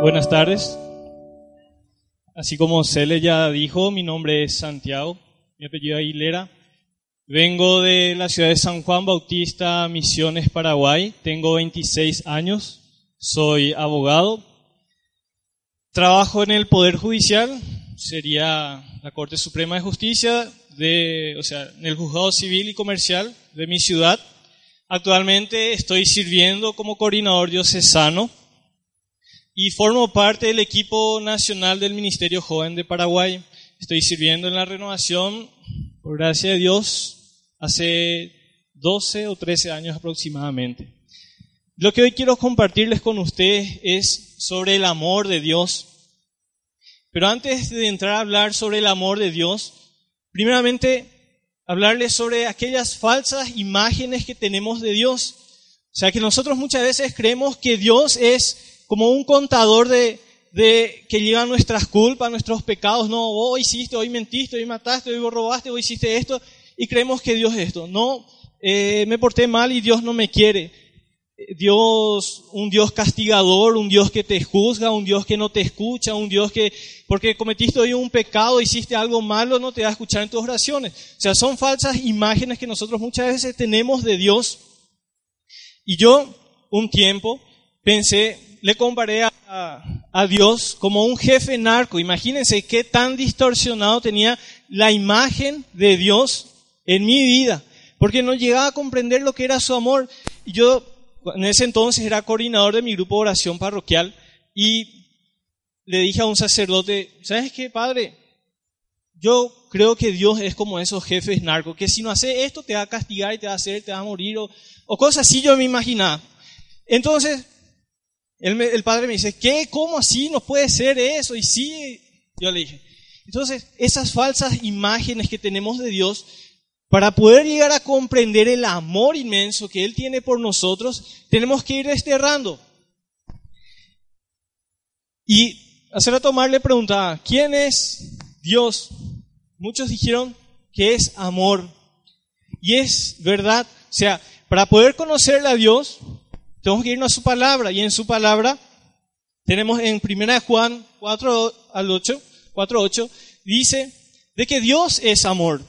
Buenas tardes. Así como Cele ya dijo, mi nombre es Santiago, mi apellido es Aguilera. Vengo de la ciudad de San Juan Bautista, Misiones, Paraguay. Tengo 26 años, soy abogado. Trabajo en el Poder Judicial, sería la Corte Suprema de Justicia, de, o sea, en el Juzgado Civil y Comercial de mi ciudad. Actualmente estoy sirviendo como coordinador diocesano y formo parte del equipo nacional del Ministerio Joven de Paraguay. Estoy sirviendo en la renovación, por gracia de Dios, hace 12 o 13 años aproximadamente. Lo que hoy quiero compartirles con ustedes es sobre el amor de Dios. Pero antes de entrar a hablar sobre el amor de Dios, primeramente hablarles sobre aquellas falsas imágenes que tenemos de Dios. O sea, que nosotros muchas veces creemos que Dios es como un contador de, de que lleva nuestras culpas, nuestros pecados. No, hoy hiciste, hoy mentiste, hoy mataste, hoy robaste, hoy hiciste esto y creemos que Dios es esto. No, eh, me porté mal y Dios no me quiere. Dios, un Dios castigador, un Dios que te juzga, un Dios que no te escucha, un Dios que, porque cometiste hoy un pecado, hiciste algo malo, no te va a escuchar en tus oraciones. O sea, son falsas imágenes que nosotros muchas veces tenemos de Dios. Y yo, un tiempo, pensé, le comparé a, Dios como un jefe narco. Imagínense qué tan distorsionado tenía la imagen de Dios en mi vida, porque no llegaba a comprender lo que era su amor. Y yo en ese entonces era coordinador de mi grupo de oración parroquial y le dije a un sacerdote, ¿sabes qué, padre? Yo creo que Dios es como esos jefes narcos, que si no hace esto te va a castigar y te va a hacer, te va a morir, o, o cosas así yo me imaginaba. Entonces, el, padre me dice, ¿qué? ¿Cómo así? No puede ser eso. Y sí, yo le dije. Entonces, esas falsas imágenes que tenemos de Dios, para poder llegar a comprender el amor inmenso que Él tiene por nosotros, tenemos que ir desterrando. Y hace rato Mar le ¿quién es Dios? Muchos dijeron que es amor. Y es verdad. O sea, para poder conocerle a Dios, tenemos que irnos a su palabra y en su palabra tenemos en 1 Juan 4 al 8, 4 8, dice de que Dios es amor.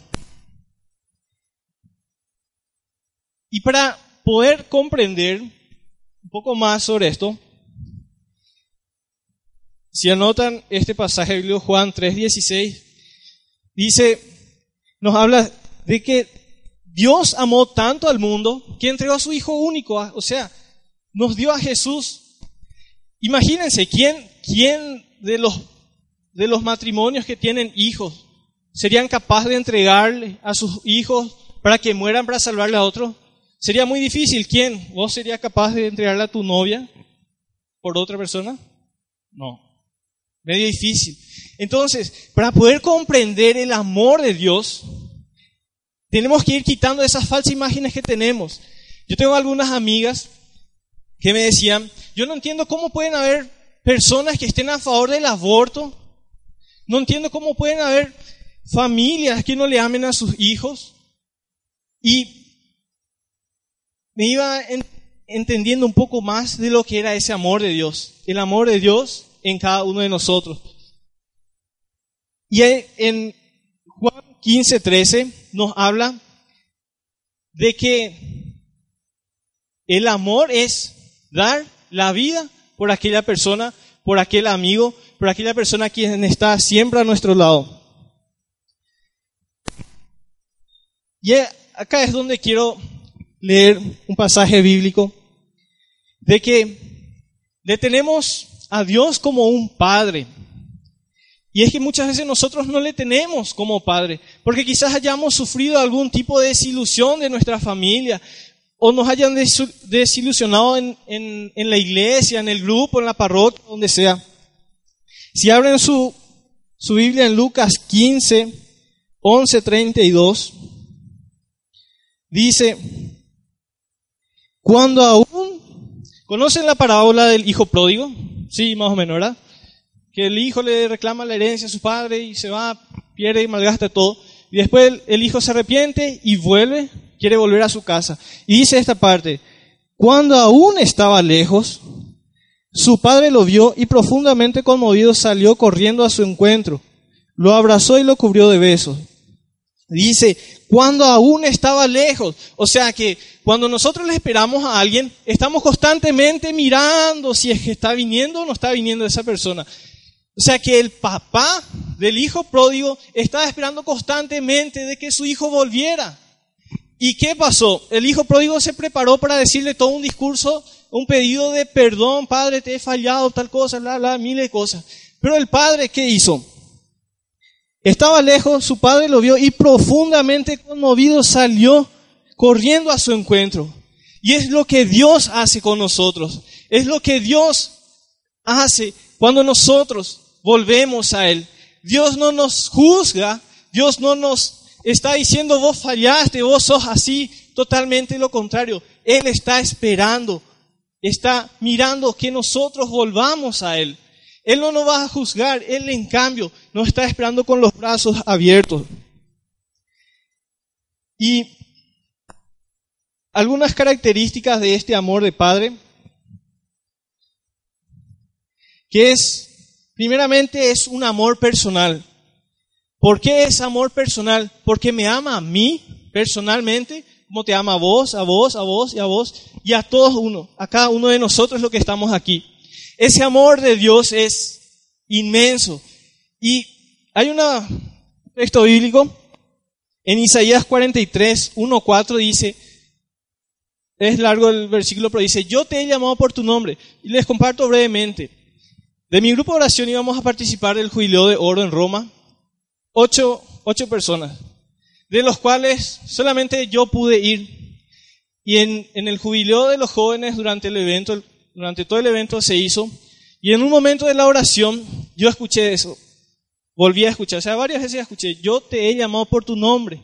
Y para poder comprender un poco más sobre esto, si anotan este pasaje de Juan 3:16, dice, nos habla de que Dios amó tanto al mundo que entregó a su Hijo único, o sea, nos dio a Jesús. Imagínense, ¿quién, quién de, los, de los matrimonios que tienen hijos serían capaces de entregarle a sus hijos para que mueran para salvarle a otro? Sería muy difícil. ¿Quién? ¿Vos serías capaz de entregarle a tu novia por otra persona? No. Medio difícil. Entonces, para poder comprender el amor de Dios, tenemos que ir quitando esas falsas imágenes que tenemos. Yo tengo algunas amigas que me decían, yo no entiendo cómo pueden haber personas que estén a favor del aborto, no entiendo cómo pueden haber familias que no le amen a sus hijos. Y me iba entendiendo un poco más de lo que era ese amor de Dios, el amor de Dios en cada uno de nosotros. Y en Juan 15, 13 nos habla de que el amor es dar la vida por aquella persona, por aquel amigo, por aquella persona quien está siempre a nuestro lado. Y acá es donde quiero leer un pasaje bíblico de que le tenemos a Dios como un padre. Y es que muchas veces nosotros no le tenemos como padre, porque quizás hayamos sufrido algún tipo de desilusión de nuestra familia, o nos hayan desilusionado en, en, la iglesia, en el grupo, en la parroquia, donde sea. Si abren su, su Biblia en Lucas 15, 11, 32, dice, cuando aún, ¿conocen la parábola del hijo pródigo? Sí, más o menos, ¿verdad? Que el hijo le reclama la herencia a su padre y se va, pierde y malgasta todo. Y después el hijo se arrepiente y vuelve quiere volver a su casa. Y dice esta parte, cuando aún estaba lejos, su padre lo vio y profundamente conmovido salió corriendo a su encuentro. Lo abrazó y lo cubrió de besos. Dice, cuando aún estaba lejos. O sea que cuando nosotros le esperamos a alguien, estamos constantemente mirando si es que está viniendo o no está viniendo esa persona. O sea que el papá del hijo pródigo estaba esperando constantemente de que su hijo volviera. ¿Y qué pasó? El hijo pródigo se preparó para decirle todo un discurso, un pedido de perdón, padre, te he fallado, tal cosa, bla, bla, miles de cosas. Pero el padre, ¿qué hizo? Estaba lejos, su padre lo vio y profundamente conmovido salió corriendo a su encuentro. Y es lo que Dios hace con nosotros. Es lo que Dios hace cuando nosotros volvemos a Él. Dios no nos juzga, Dios no nos está diciendo vos fallaste, vos sos así, totalmente lo contrario. Él está esperando, está mirando que nosotros volvamos a Él. Él no nos va a juzgar, Él en cambio nos está esperando con los brazos abiertos. Y algunas características de este amor de Padre, que es, primeramente es un amor personal. ¿Por qué es amor personal? Porque me ama a mí personalmente, como te ama a vos, a vos, a vos y a vos, y a todos uno, a cada uno de nosotros lo que estamos aquí. Ese amor de Dios es inmenso. Y hay un texto bíblico en Isaías 43, 1, 4 dice, es largo el versículo, pero dice, yo te he llamado por tu nombre. Y les comparto brevemente. De mi grupo de oración íbamos a participar del jubileo de oro en Roma ocho, ocho personas, de los cuales solamente yo pude ir. Y en, en el jubileo de los jóvenes durante el evento, durante todo el evento se hizo, y en un momento de la oración yo escuché eso, volví a escuchar, o sea, varias veces escuché, yo te he llamado por tu nombre.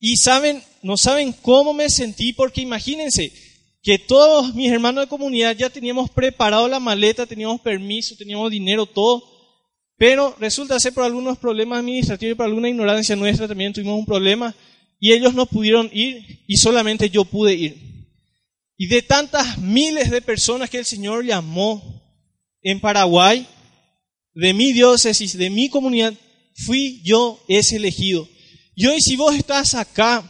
Y saben, no saben cómo me sentí, porque imagínense que todos mis hermanos de comunidad ya teníamos preparado la maleta, teníamos permiso, teníamos dinero, todo, pero resulta ser por algunos problemas administrativos y por alguna ignorancia nuestra también tuvimos un problema y ellos no pudieron ir y solamente yo pude ir. Y de tantas miles de personas que el Señor llamó en Paraguay, de mi diócesis, de mi comunidad, fui yo ese elegido. Y hoy si vos estás acá,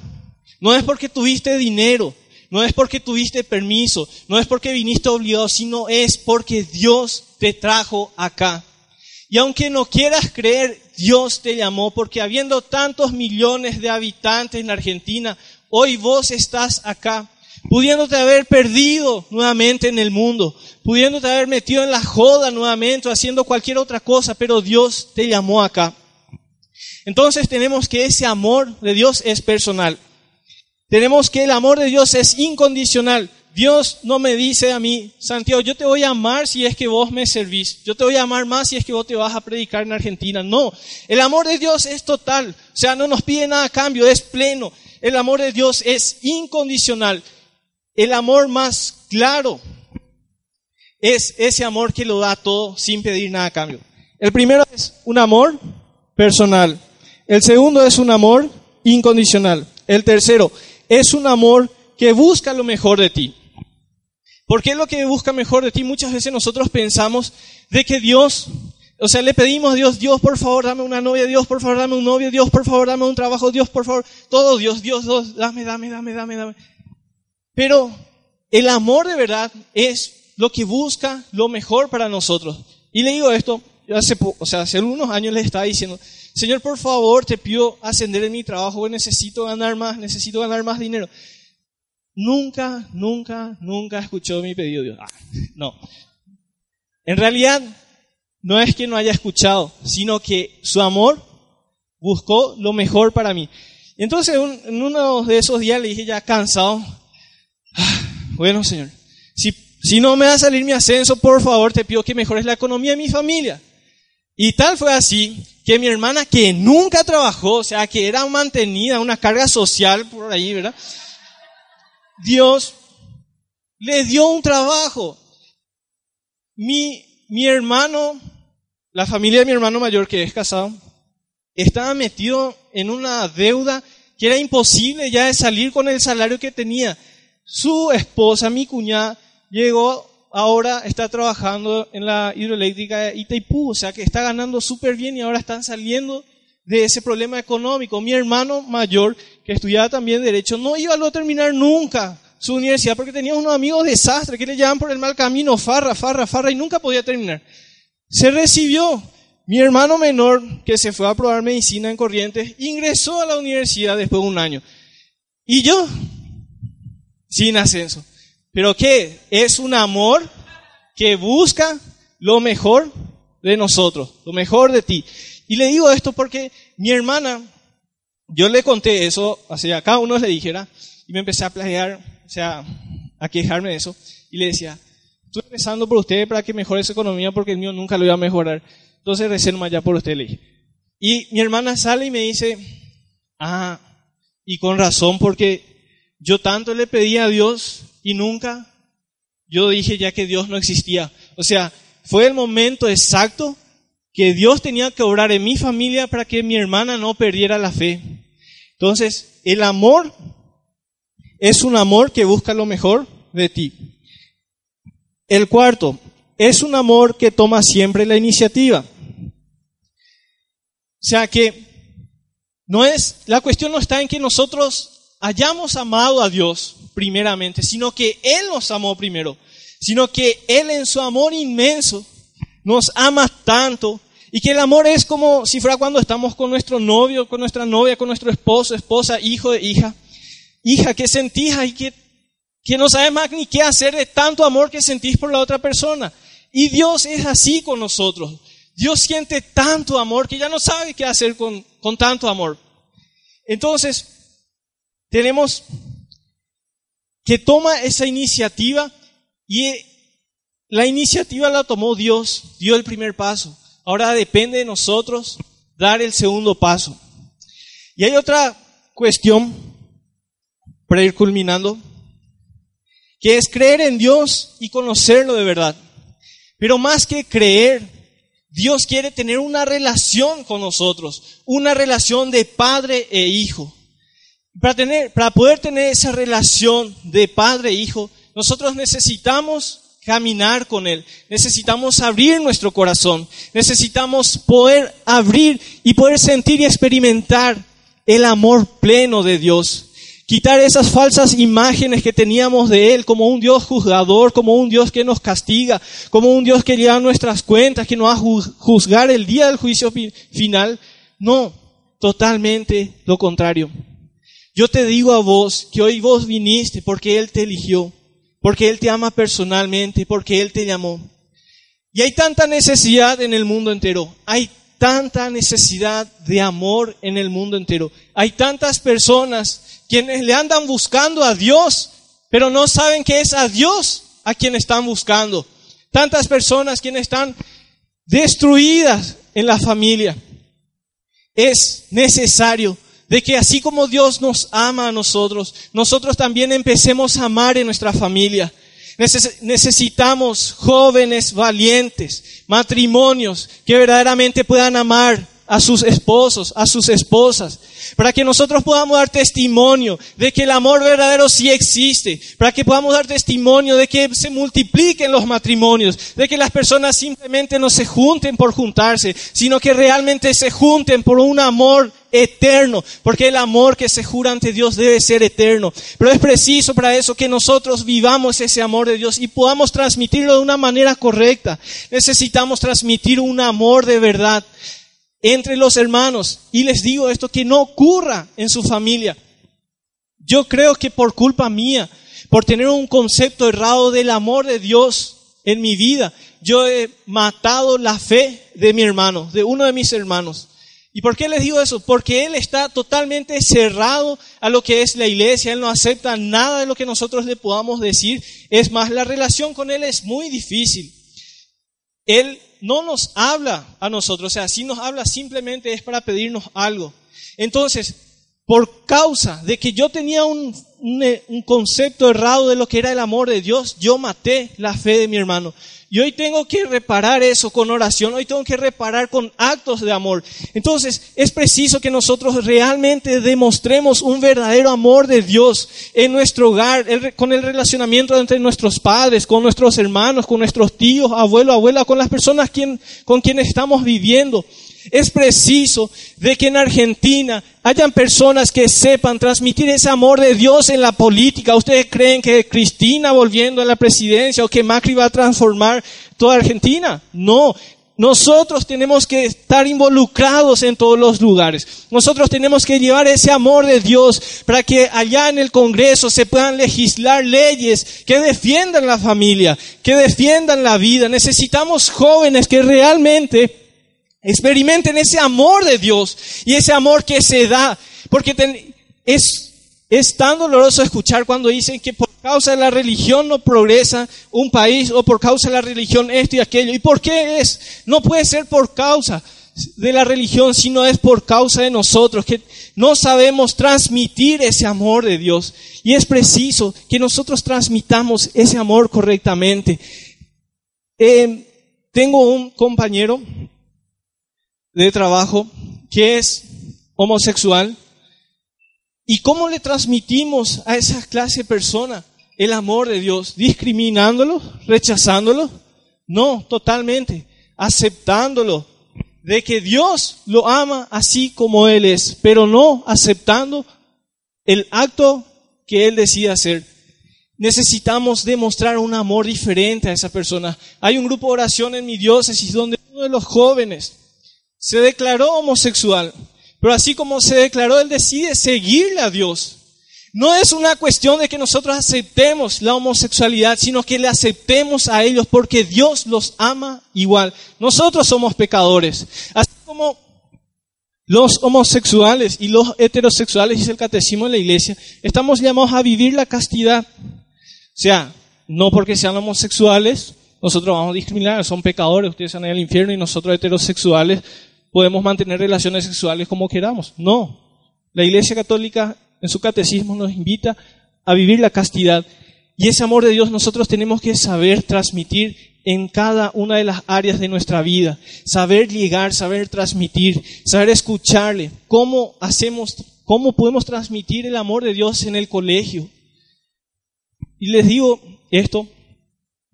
no es porque tuviste dinero, no es porque tuviste permiso, no es porque viniste obligado, sino es porque Dios te trajo acá. Y aunque no quieras creer, Dios te llamó porque habiendo tantos millones de habitantes en Argentina, hoy vos estás acá, pudiéndote haber perdido nuevamente en el mundo, pudiéndote haber metido en la joda nuevamente, haciendo cualquier otra cosa, pero Dios te llamó acá. Entonces tenemos que ese amor de Dios es personal. Tenemos que el amor de Dios es incondicional. Dios no me dice a mí, Santiago, yo te voy a amar si es que vos me servís. Yo te voy a amar más si es que vos te vas a predicar en Argentina. No, el amor de Dios es total. O sea, no nos pide nada a cambio, es pleno. El amor de Dios es incondicional. El amor más claro es ese amor que lo da todo sin pedir nada a cambio. El primero es un amor personal. El segundo es un amor incondicional. El tercero es un amor que busca lo mejor de ti. ¿Por qué es lo que busca mejor de ti? Muchas veces nosotros pensamos de que Dios, o sea, le pedimos a Dios, Dios, por favor, dame una novia, Dios, por favor, dame un novio, Dios, por favor, dame un trabajo, Dios, por favor, todo Dios, Dios, Dios, dame, dame, dame, dame, dame. Pero el amor de verdad es lo que busca lo mejor para nosotros. Y le digo esto, hace, o sea, hace unos años le estaba diciendo, Señor, por favor, te pido ascender en mi trabajo, necesito ganar más, necesito ganar más dinero. Nunca, nunca, nunca escuchó mi pedido Dios. Ah, no. En realidad, no es que no haya escuchado, sino que su amor buscó lo mejor para mí. entonces, en uno de esos días le dije ya cansado, bueno, Señor, si, si no me va a salir mi ascenso, por favor, te pido que mejores la economía de mi familia. Y tal fue así que mi hermana, que nunca trabajó, o sea, que era mantenida, una carga social por ahí, ¿verdad? Dios le dio un trabajo. Mi, mi hermano, la familia de mi hermano mayor que es casado, estaba metido en una deuda que era imposible ya de salir con el salario que tenía. Su esposa, mi cuñada, llegó, ahora está trabajando en la hidroeléctrica de Itaipú, o sea que está ganando súper bien y ahora están saliendo de ese problema económico. Mi hermano mayor, que estudiaba también Derecho, no iba a terminar nunca su universidad porque tenía unos amigos desastres que le llevaban por el mal camino, farra, farra, farra, y nunca podía terminar. Se recibió. Mi hermano menor, que se fue a probar medicina en Corrientes, ingresó a la universidad después de un año. Y yo, sin ascenso. ¿Pero qué? Es un amor que busca lo mejor de nosotros, lo mejor de ti. Y le digo esto porque mi hermana, yo le conté eso, hacia cada uno le dijera, y me empecé a plagiar, o sea, a quejarme de eso, y le decía, estoy rezando por usted para que mejore su economía porque el mío nunca lo iba a mejorar. Entonces recé más ya por usted. Y mi hermana sale y me dice, ah, y con razón porque yo tanto le pedí a Dios y nunca, yo dije ya que Dios no existía. O sea, fue el momento exacto que Dios tenía que obrar en mi familia para que mi hermana no perdiera la fe. Entonces, el amor es un amor que busca lo mejor de ti. El cuarto, es un amor que toma siempre la iniciativa. O sea que no es, la cuestión no está en que nosotros hayamos amado a Dios primeramente, sino que Él nos amó primero, sino que Él en su amor inmenso nos ama tanto y que el amor es como si fuera cuando estamos con nuestro novio, con nuestra novia, con nuestro esposo, esposa, hijo, e hija. Hija, ¿qué sentís y que, que no sabes más ni qué hacer de tanto amor que sentís por la otra persona? Y Dios es así con nosotros. Dios siente tanto amor que ya no sabe qué hacer con, con tanto amor. Entonces, tenemos que toma esa iniciativa y la iniciativa la tomó Dios, dio el primer paso. Ahora depende de nosotros dar el segundo paso. Y hay otra cuestión para ir culminando, que es creer en Dios y conocerlo de verdad. Pero más que creer, Dios quiere tener una relación con nosotros, una relación de padre e hijo. Para, tener, para poder tener esa relación de padre e hijo, nosotros necesitamos caminar con Él, necesitamos abrir nuestro corazón, necesitamos poder abrir y poder sentir y experimentar el amor pleno de Dios. Quitar esas falsas imágenes que teníamos de Él como un Dios juzgador, como un Dios que nos castiga, como un Dios que lleva nuestras cuentas, que nos va a juzgar el día del juicio final. No, totalmente lo contrario. Yo te digo a vos que hoy vos viniste porque Él te eligió, porque Él te ama personalmente, porque Él te llamó. Y hay tanta necesidad en el mundo entero. Hay tanta necesidad de amor en el mundo entero. Hay tantas personas quienes le andan buscando a Dios, pero no saben que es a Dios a quien están buscando. Tantas personas quienes están destruidas en la familia. Es necesario de que así como Dios nos ama a nosotros, nosotros también empecemos a amar en nuestra familia. necesitamos jóvenes valientes, matrimonios que verdaderamente puedan amar a sus esposos, a sus esposas, para que nosotros podamos dar testimonio de que el amor verdadero sí existe, para que podamos dar testimonio de que se multipliquen los matrimonios, de que las personas simplemente no se junten por juntarse, sino que realmente se junten por un amor eterno, porque el amor que se jura ante Dios debe ser eterno. Pero es preciso para eso que nosotros vivamos ese amor de Dios y podamos transmitirlo de una manera correcta. Necesitamos transmitir un amor de verdad entre los hermanos. Y les digo esto, que no ocurra en su familia. Yo creo que por culpa mía, por tener un concepto errado del amor de Dios en mi vida, yo he matado la fe de mi hermano, de uno de mis hermanos. ¿Y por qué les digo eso? Porque él está totalmente cerrado a lo que es la iglesia, él no acepta nada de lo que nosotros le podamos decir. Es más, la relación con él es muy difícil. Él no nos habla a nosotros, o sea, si nos habla simplemente es para pedirnos algo. Entonces, por causa de que yo tenía un, un, concepto errado de lo que era el amor de Dios, yo maté la fe de mi hermano. Y hoy tengo que reparar eso con oración, hoy tengo que reparar con actos de amor. Entonces es preciso que nosotros realmente demostremos un verdadero amor de Dios en nuestro hogar, con el relacionamiento entre nuestros padres, con nuestros hermanos, con nuestros tíos, abuelo, abuela, con las personas con quienes estamos viviendo. Es preciso de que en Argentina hayan personas que sepan transmitir ese amor de Dios en la política. ¿Ustedes creen que Cristina volviendo a la presidencia o que Macri va a transformar toda Argentina? No. Nosotros tenemos que estar involucrados en todos los lugares. Nosotros tenemos que llevar ese amor de Dios para que allá en el Congreso se puedan legislar leyes que defiendan la familia, que defiendan la vida. Necesitamos jóvenes que realmente Experimenten ese amor de Dios y ese amor que se da. Porque es, es tan doloroso escuchar cuando dicen que por causa de la religión no progresa un país o por causa de la religión esto y aquello. ¿Y por qué es? No puede ser por causa de la religión, sino es por causa de nosotros, que no sabemos transmitir ese amor de Dios. Y es preciso que nosotros transmitamos ese amor correctamente. Eh, tengo un compañero de trabajo que es homosexual. ¿Y cómo le transmitimos a esa clase de persona el amor de Dios? ¿Discriminándolo? ¿Rechazándolo? No, totalmente. Aceptándolo. De que Dios lo ama así como Él es, pero no aceptando el acto que Él decide hacer. Necesitamos demostrar un amor diferente a esa persona. Hay un grupo de oración en mi diócesis donde uno de los jóvenes se declaró homosexual, pero así como se declaró, él decide seguirle a Dios. No es una cuestión de que nosotros aceptemos la homosexualidad, sino que le aceptemos a ellos porque Dios los ama igual. Nosotros somos pecadores. Así como los homosexuales y los heterosexuales, dice el catecismo de la iglesia, estamos llamados a vivir la castidad. O sea, no porque sean homosexuales, nosotros vamos a discriminar, son pecadores, ustedes van al infierno y nosotros heterosexuales podemos mantener relaciones sexuales como queramos. No. La Iglesia Católica en su catecismo nos invita a vivir la castidad. Y ese amor de Dios nosotros tenemos que saber transmitir en cada una de las áreas de nuestra vida. Saber llegar, saber transmitir, saber escucharle. ¿Cómo hacemos, cómo podemos transmitir el amor de Dios en el colegio? Y les digo esto,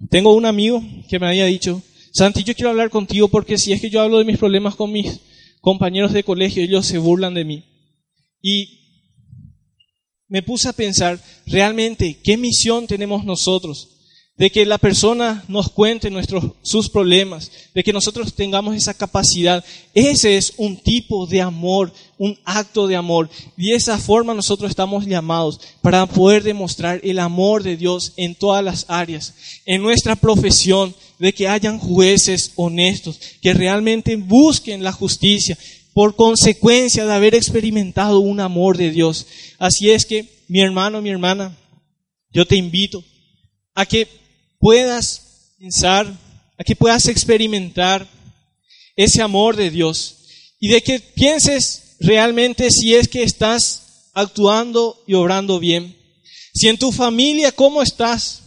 tengo un amigo que me había dicho, Santi, yo quiero hablar contigo porque si es que yo hablo de mis problemas con mis compañeros de colegio, ellos se burlan de mí. Y me puse a pensar, realmente, ¿qué misión tenemos nosotros? De que la persona nos cuente nuestros, sus problemas, de que nosotros tengamos esa capacidad. Ese es un tipo de amor, un acto de amor. Y de esa forma nosotros estamos llamados para poder demostrar el amor de Dios en todas las áreas, en nuestra profesión, de que hayan jueces honestos, que realmente busquen la justicia por consecuencia de haber experimentado un amor de Dios. Así es que, mi hermano, mi hermana, yo te invito a que puedas pensar, a que puedas experimentar ese amor de Dios y de que pienses realmente si es que estás actuando y obrando bien. Si en tu familia, ¿cómo estás?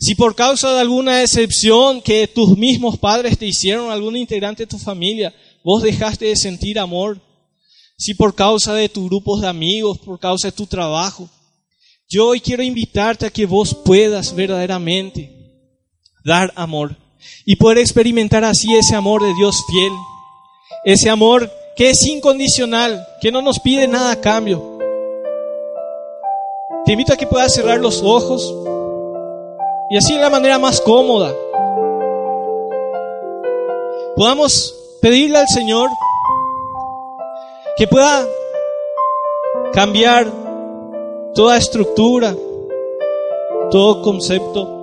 Si por causa de alguna excepción que tus mismos padres te hicieron, algún integrante de tu familia, vos dejaste de sentir amor. Si por causa de tus grupos de amigos, por causa de tu trabajo. Yo hoy quiero invitarte a que vos puedas verdaderamente dar amor y poder experimentar así ese amor de Dios fiel. Ese amor que es incondicional, que no nos pide nada a cambio. Te invito a que puedas cerrar los ojos. Y así de la manera más cómoda. Podamos pedirle al Señor que pueda cambiar toda estructura, todo concepto.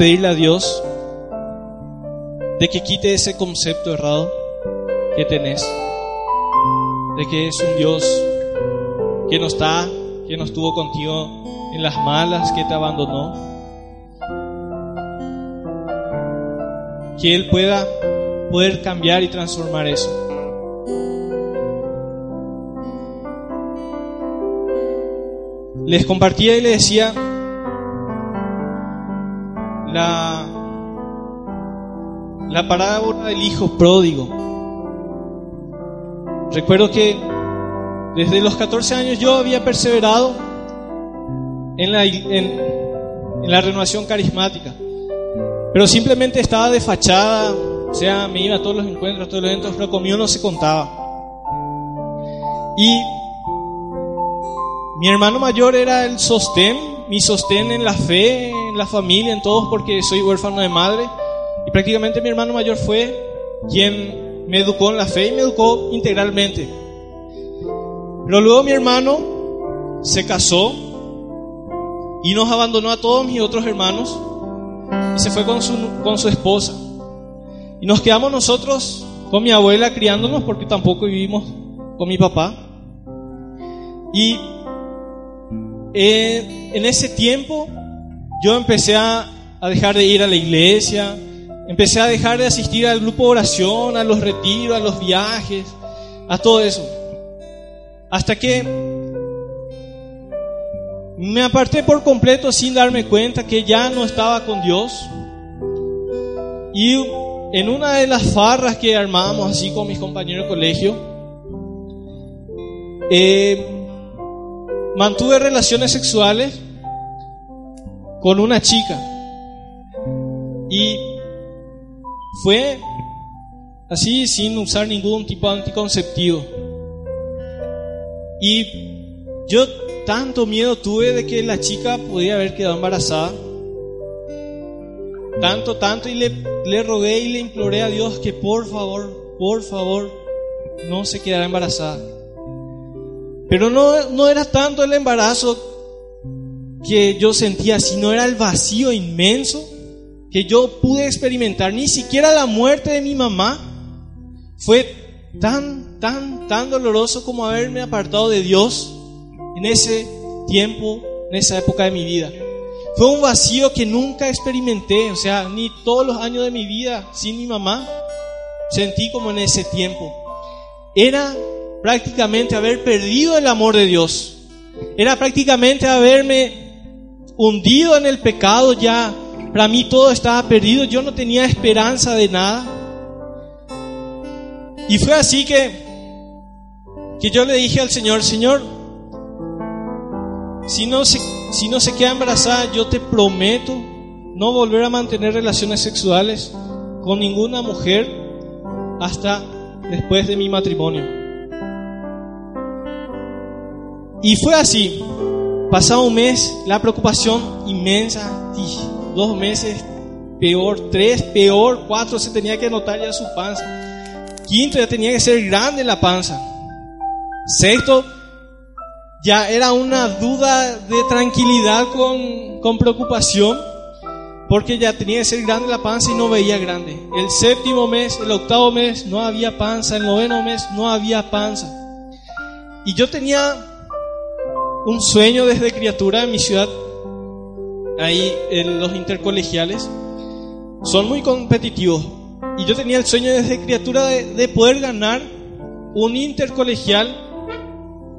Pedirle a Dios de que quite ese concepto errado que tenés, de que es un Dios que no está, que no estuvo contigo en las malas, que te abandonó. Que Él pueda poder cambiar y transformar eso. Les compartía y les decía la parábola del hijo pródigo. Recuerdo que desde los 14 años yo había perseverado en la, en, la renovación carismática, pero simplemente estaba de fachada, o sea, me iba a todos los encuentros, a todos los eventos, pero conmigo no se contaba. Y mi hermano mayor era el sostén, mi sostén en la fe, en la familia, en todos, porque soy huérfano de madre. Prácticamente mi hermano mayor fue quien me educó en la fe y me educó integralmente. Pero luego mi hermano se casó y nos abandonó a todos mis otros hermanos y se fue con su, con su esposa. Y nos quedamos nosotros con mi abuela criándonos porque tampoco vivimos con mi papá. Y eh, en ese tiempo yo empecé a, a dejar de ir a la iglesia, empecé a dejar de asistir al grupo de oración, a los retiros, a los viajes, a todo eso. Hasta que me aparté por completo sin darme cuenta que ya no estaba con Dios. Y en una de las farras que armábamos así con mis compañeros de colegio, eh, mantuve relaciones sexuales con una chica. Y fue así sin usar ningún tipo de anticonceptivo. Y yo tanto miedo tuve de que la chica podía haber quedado embarazada. Tanto, tanto, y le, le rogué y le imploré a Dios que por favor, por favor, no se quedara embarazada. Pero no, no era tanto el embarazo que yo sentía, sino era el vacío inmenso que yo pude experimentar. Ni siquiera la muerte de mi mamá fue tan, tan, tan doloroso como haberme apartado de Dios en ese tiempo, en esa época de mi vida. Fue un vacío que nunca experimenté, o sea, ni todos los años de mi vida sin mi mamá sentí como en ese tiempo. Era prácticamente haber perdido el amor de Dios. Era prácticamente haberme hundido en el pecado ya. Para mí todo estaba perdido, yo no tenía esperanza de nada. Y fue así que, que yo le dije al Señor, Señor, si no, se, si no se queda embarazada, yo te prometo no volver a mantener relaciones sexuales con ninguna mujer hasta después de mi matrimonio. Y fue así. Pasado un mes, la preocupación inmensa, dos meses, peor, tres, peor, cuatro, se tenía que notar ya su panza. Quinto, ya tenía que ser grande la panza. Sexto, ya era una duda de tranquilidad con, con preocupación, porque ya tenía que ser grande la panza y no veía grande. El séptimo mes, el octavo mes, no había panza. El noveno mes, no había panza. Y yo tenía un sueño desde criatura en mi ciudad, ahí en los intercolegiales. Son muy competitivos, y yo tenía el sueño desde criatura de, poder ganar un intercolegial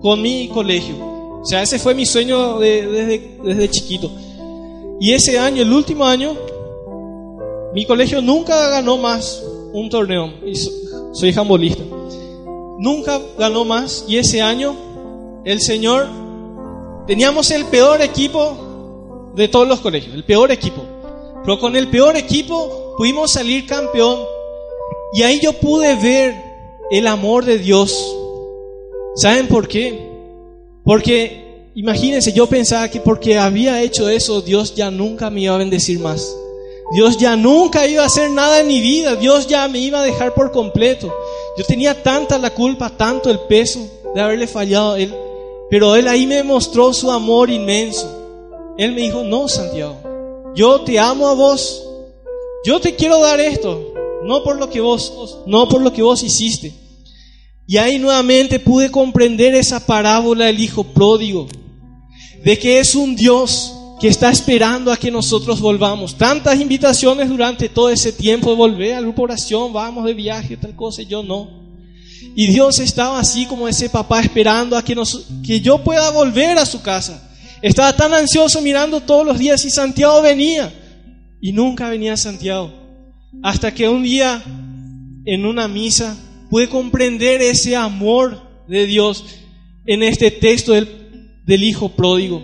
con mi colegio. O sea, ese fue mi sueño desde, desde chiquito. Y ese año, el último año, mi colegio nunca ganó más un torneo. Y soy jambolista. Nunca ganó más. Y ese año, el Señor, teníamos el peor equipo de todos los colegios. El peor equipo. Pero con el peor equipo pudimos salir campeón. Y ahí yo pude ver el amor de Dios. ¿Saben por qué? Porque, imagínense, yo pensaba que porque había hecho eso, Dios ya nunca me iba a bendecir más. Dios ya nunca iba a hacer nada en mi vida. Dios ya me iba a dejar por completo. Yo tenía tanta la culpa, tanto el peso de haberle fallado a Él. Pero Él ahí me mostró su amor inmenso. Él me dijo, no, Santiago, yo te amo a vos, yo te quiero dar esto, no por lo que vos no por lo que vos hiciste. Y ahí nuevamente pude comprender esa parábola del hijo pródigo, de que es un Dios que está esperando a que nosotros volvamos. Tantas invitaciones durante todo ese tiempo de volver al grupo oración, vamos de viaje, tal cosa, y yo no. Y Dios estaba así como ese papá esperando a que, nos, que yo pueda volver a su casa. Estaba tan ansioso mirando todos los días y Santiago venía. Y nunca venía Santiago. Hasta que un día, en una misa, pude comprender ese amor de Dios en este texto del, del Hijo pródigo.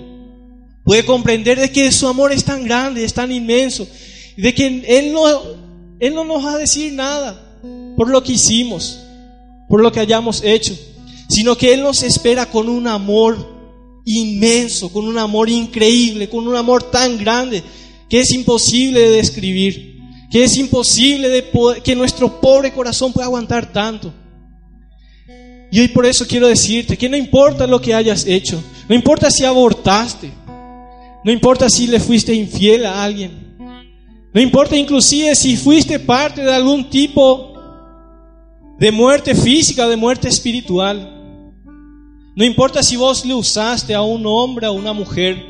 Puede comprender de que su amor es tan grande, es tan inmenso, de que Él no, Él no nos va a decir nada por lo que hicimos, por lo que hayamos hecho, sino que Él nos espera con un amor inmenso, con un amor increíble, con un amor tan grande que es imposible de describir, que es imposible de que nuestro pobre corazón pueda aguantar tanto. Y hoy por eso quiero decirte que no importa lo que hayas hecho, no importa si abortaste, no importa si le fuiste infiel a alguien, no importa inclusive si fuiste parte de algún tipo de muerte física, de muerte espiritual. No importa si vos le usaste a un hombre o a una mujer,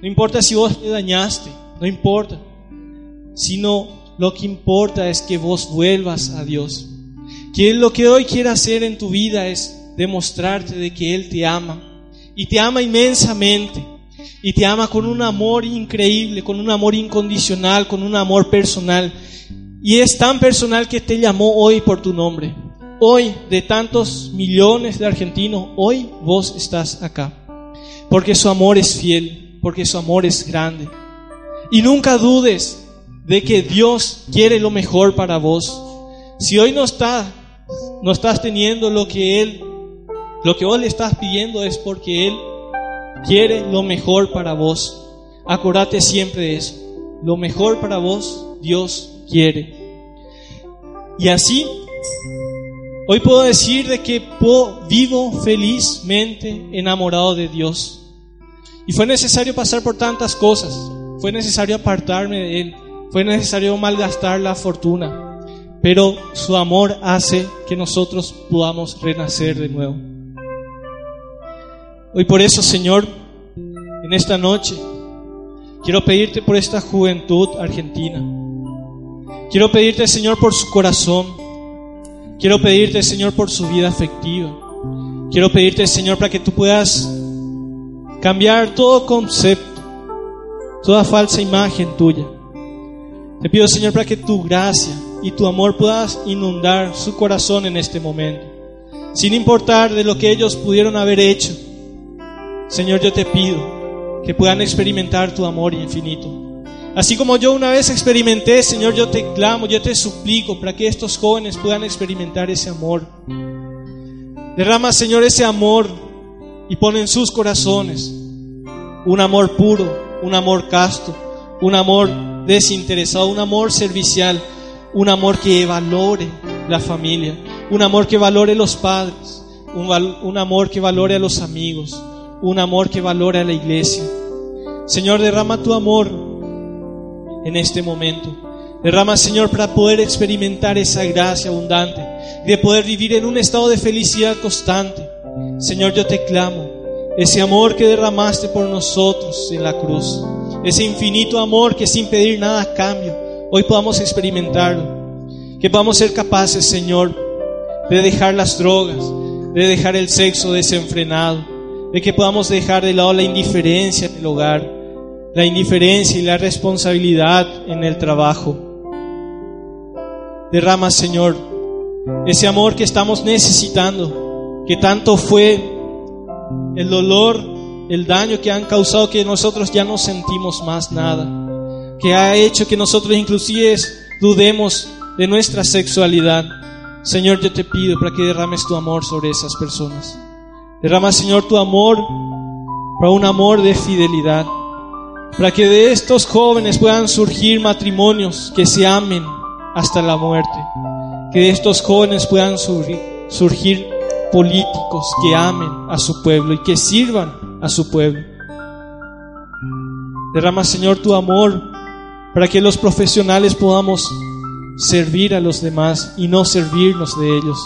no importa si vos le dañaste, no importa, sino lo que importa es que vos vuelvas a Dios. Que lo que hoy quiere hacer en tu vida es demostrarte de que Él te ama y te ama inmensamente y te ama con un amor increíble, con un amor incondicional, con un amor personal. Y es tan personal que te llamó hoy por tu nombre hoy de tantos millones de argentinos, hoy vos estás acá. Porque su amor es fiel, porque su amor es grande. Y nunca dudes de que Dios quiere lo mejor para vos. Si hoy no está, no estás teniendo lo que Él, lo que vos le estás pidiendo es porque Él quiere lo mejor para vos. Acordate siempre de eso. Lo mejor para vos, Dios quiere. Y así Hoy puedo decir de que vivo felizmente enamorado de Dios. Y fue necesario pasar por tantas cosas. Fue necesario apartarme de Él. Fue necesario malgastar la fortuna. Pero su amor hace que nosotros podamos renacer de nuevo. Hoy por eso, Señor, en esta noche, quiero pedirte por esta juventud argentina. Quiero pedirte, Señor, por su corazón. Quiero pedirte, Señor, por su vida afectiva. Quiero pedirte, Señor, para que tú puedas cambiar todo concepto, toda falsa imagen tuya. Te pido, Señor, para que tu gracia y tu amor puedas inundar su corazón en este momento. Sin importar de lo que ellos pudieron haber hecho. Señor, yo te pido que puedan experimentar tu amor infinito. Así como yo una vez experimenté, Señor, yo te clamo, yo te suplico para que estos jóvenes puedan experimentar ese amor. Derrama, Señor, ese amor y pon en sus corazones un amor puro, un amor casto, un amor desinteresado, un amor servicial, un amor que valore la familia, un amor que valore los padres, un, un amor que valore a los amigos, un amor que valore a la iglesia. Señor, derrama tu amor en este momento. Derrama, Señor, para poder experimentar esa gracia abundante, de poder vivir en un estado de felicidad constante. Señor, yo te clamo, ese amor que derramaste por nosotros en la cruz, ese infinito amor que sin pedir nada a cambio, hoy podamos experimentarlo. Que podamos ser capaces, Señor, de dejar las drogas, de dejar el sexo desenfrenado, de que podamos dejar de lado la indiferencia en el hogar la indiferencia y la responsabilidad en el trabajo. Derrama, Señor, ese amor que estamos necesitando, que tanto fue el dolor, el daño que han causado que nosotros ya no sentimos más nada, que ha hecho que nosotros inclusive dudemos de nuestra sexualidad. Señor, yo te pido para que derrames tu amor sobre esas personas. Derrama, Señor, tu amor para un amor de fidelidad para que de estos jóvenes puedan surgir matrimonios que se amen hasta la muerte, que de estos jóvenes puedan surgir, políticos que amen a su pueblo y que sirvan a su pueblo. Derrama, Señor, tu amor para que los profesionales podamos servir a los demás y no servirnos de ellos.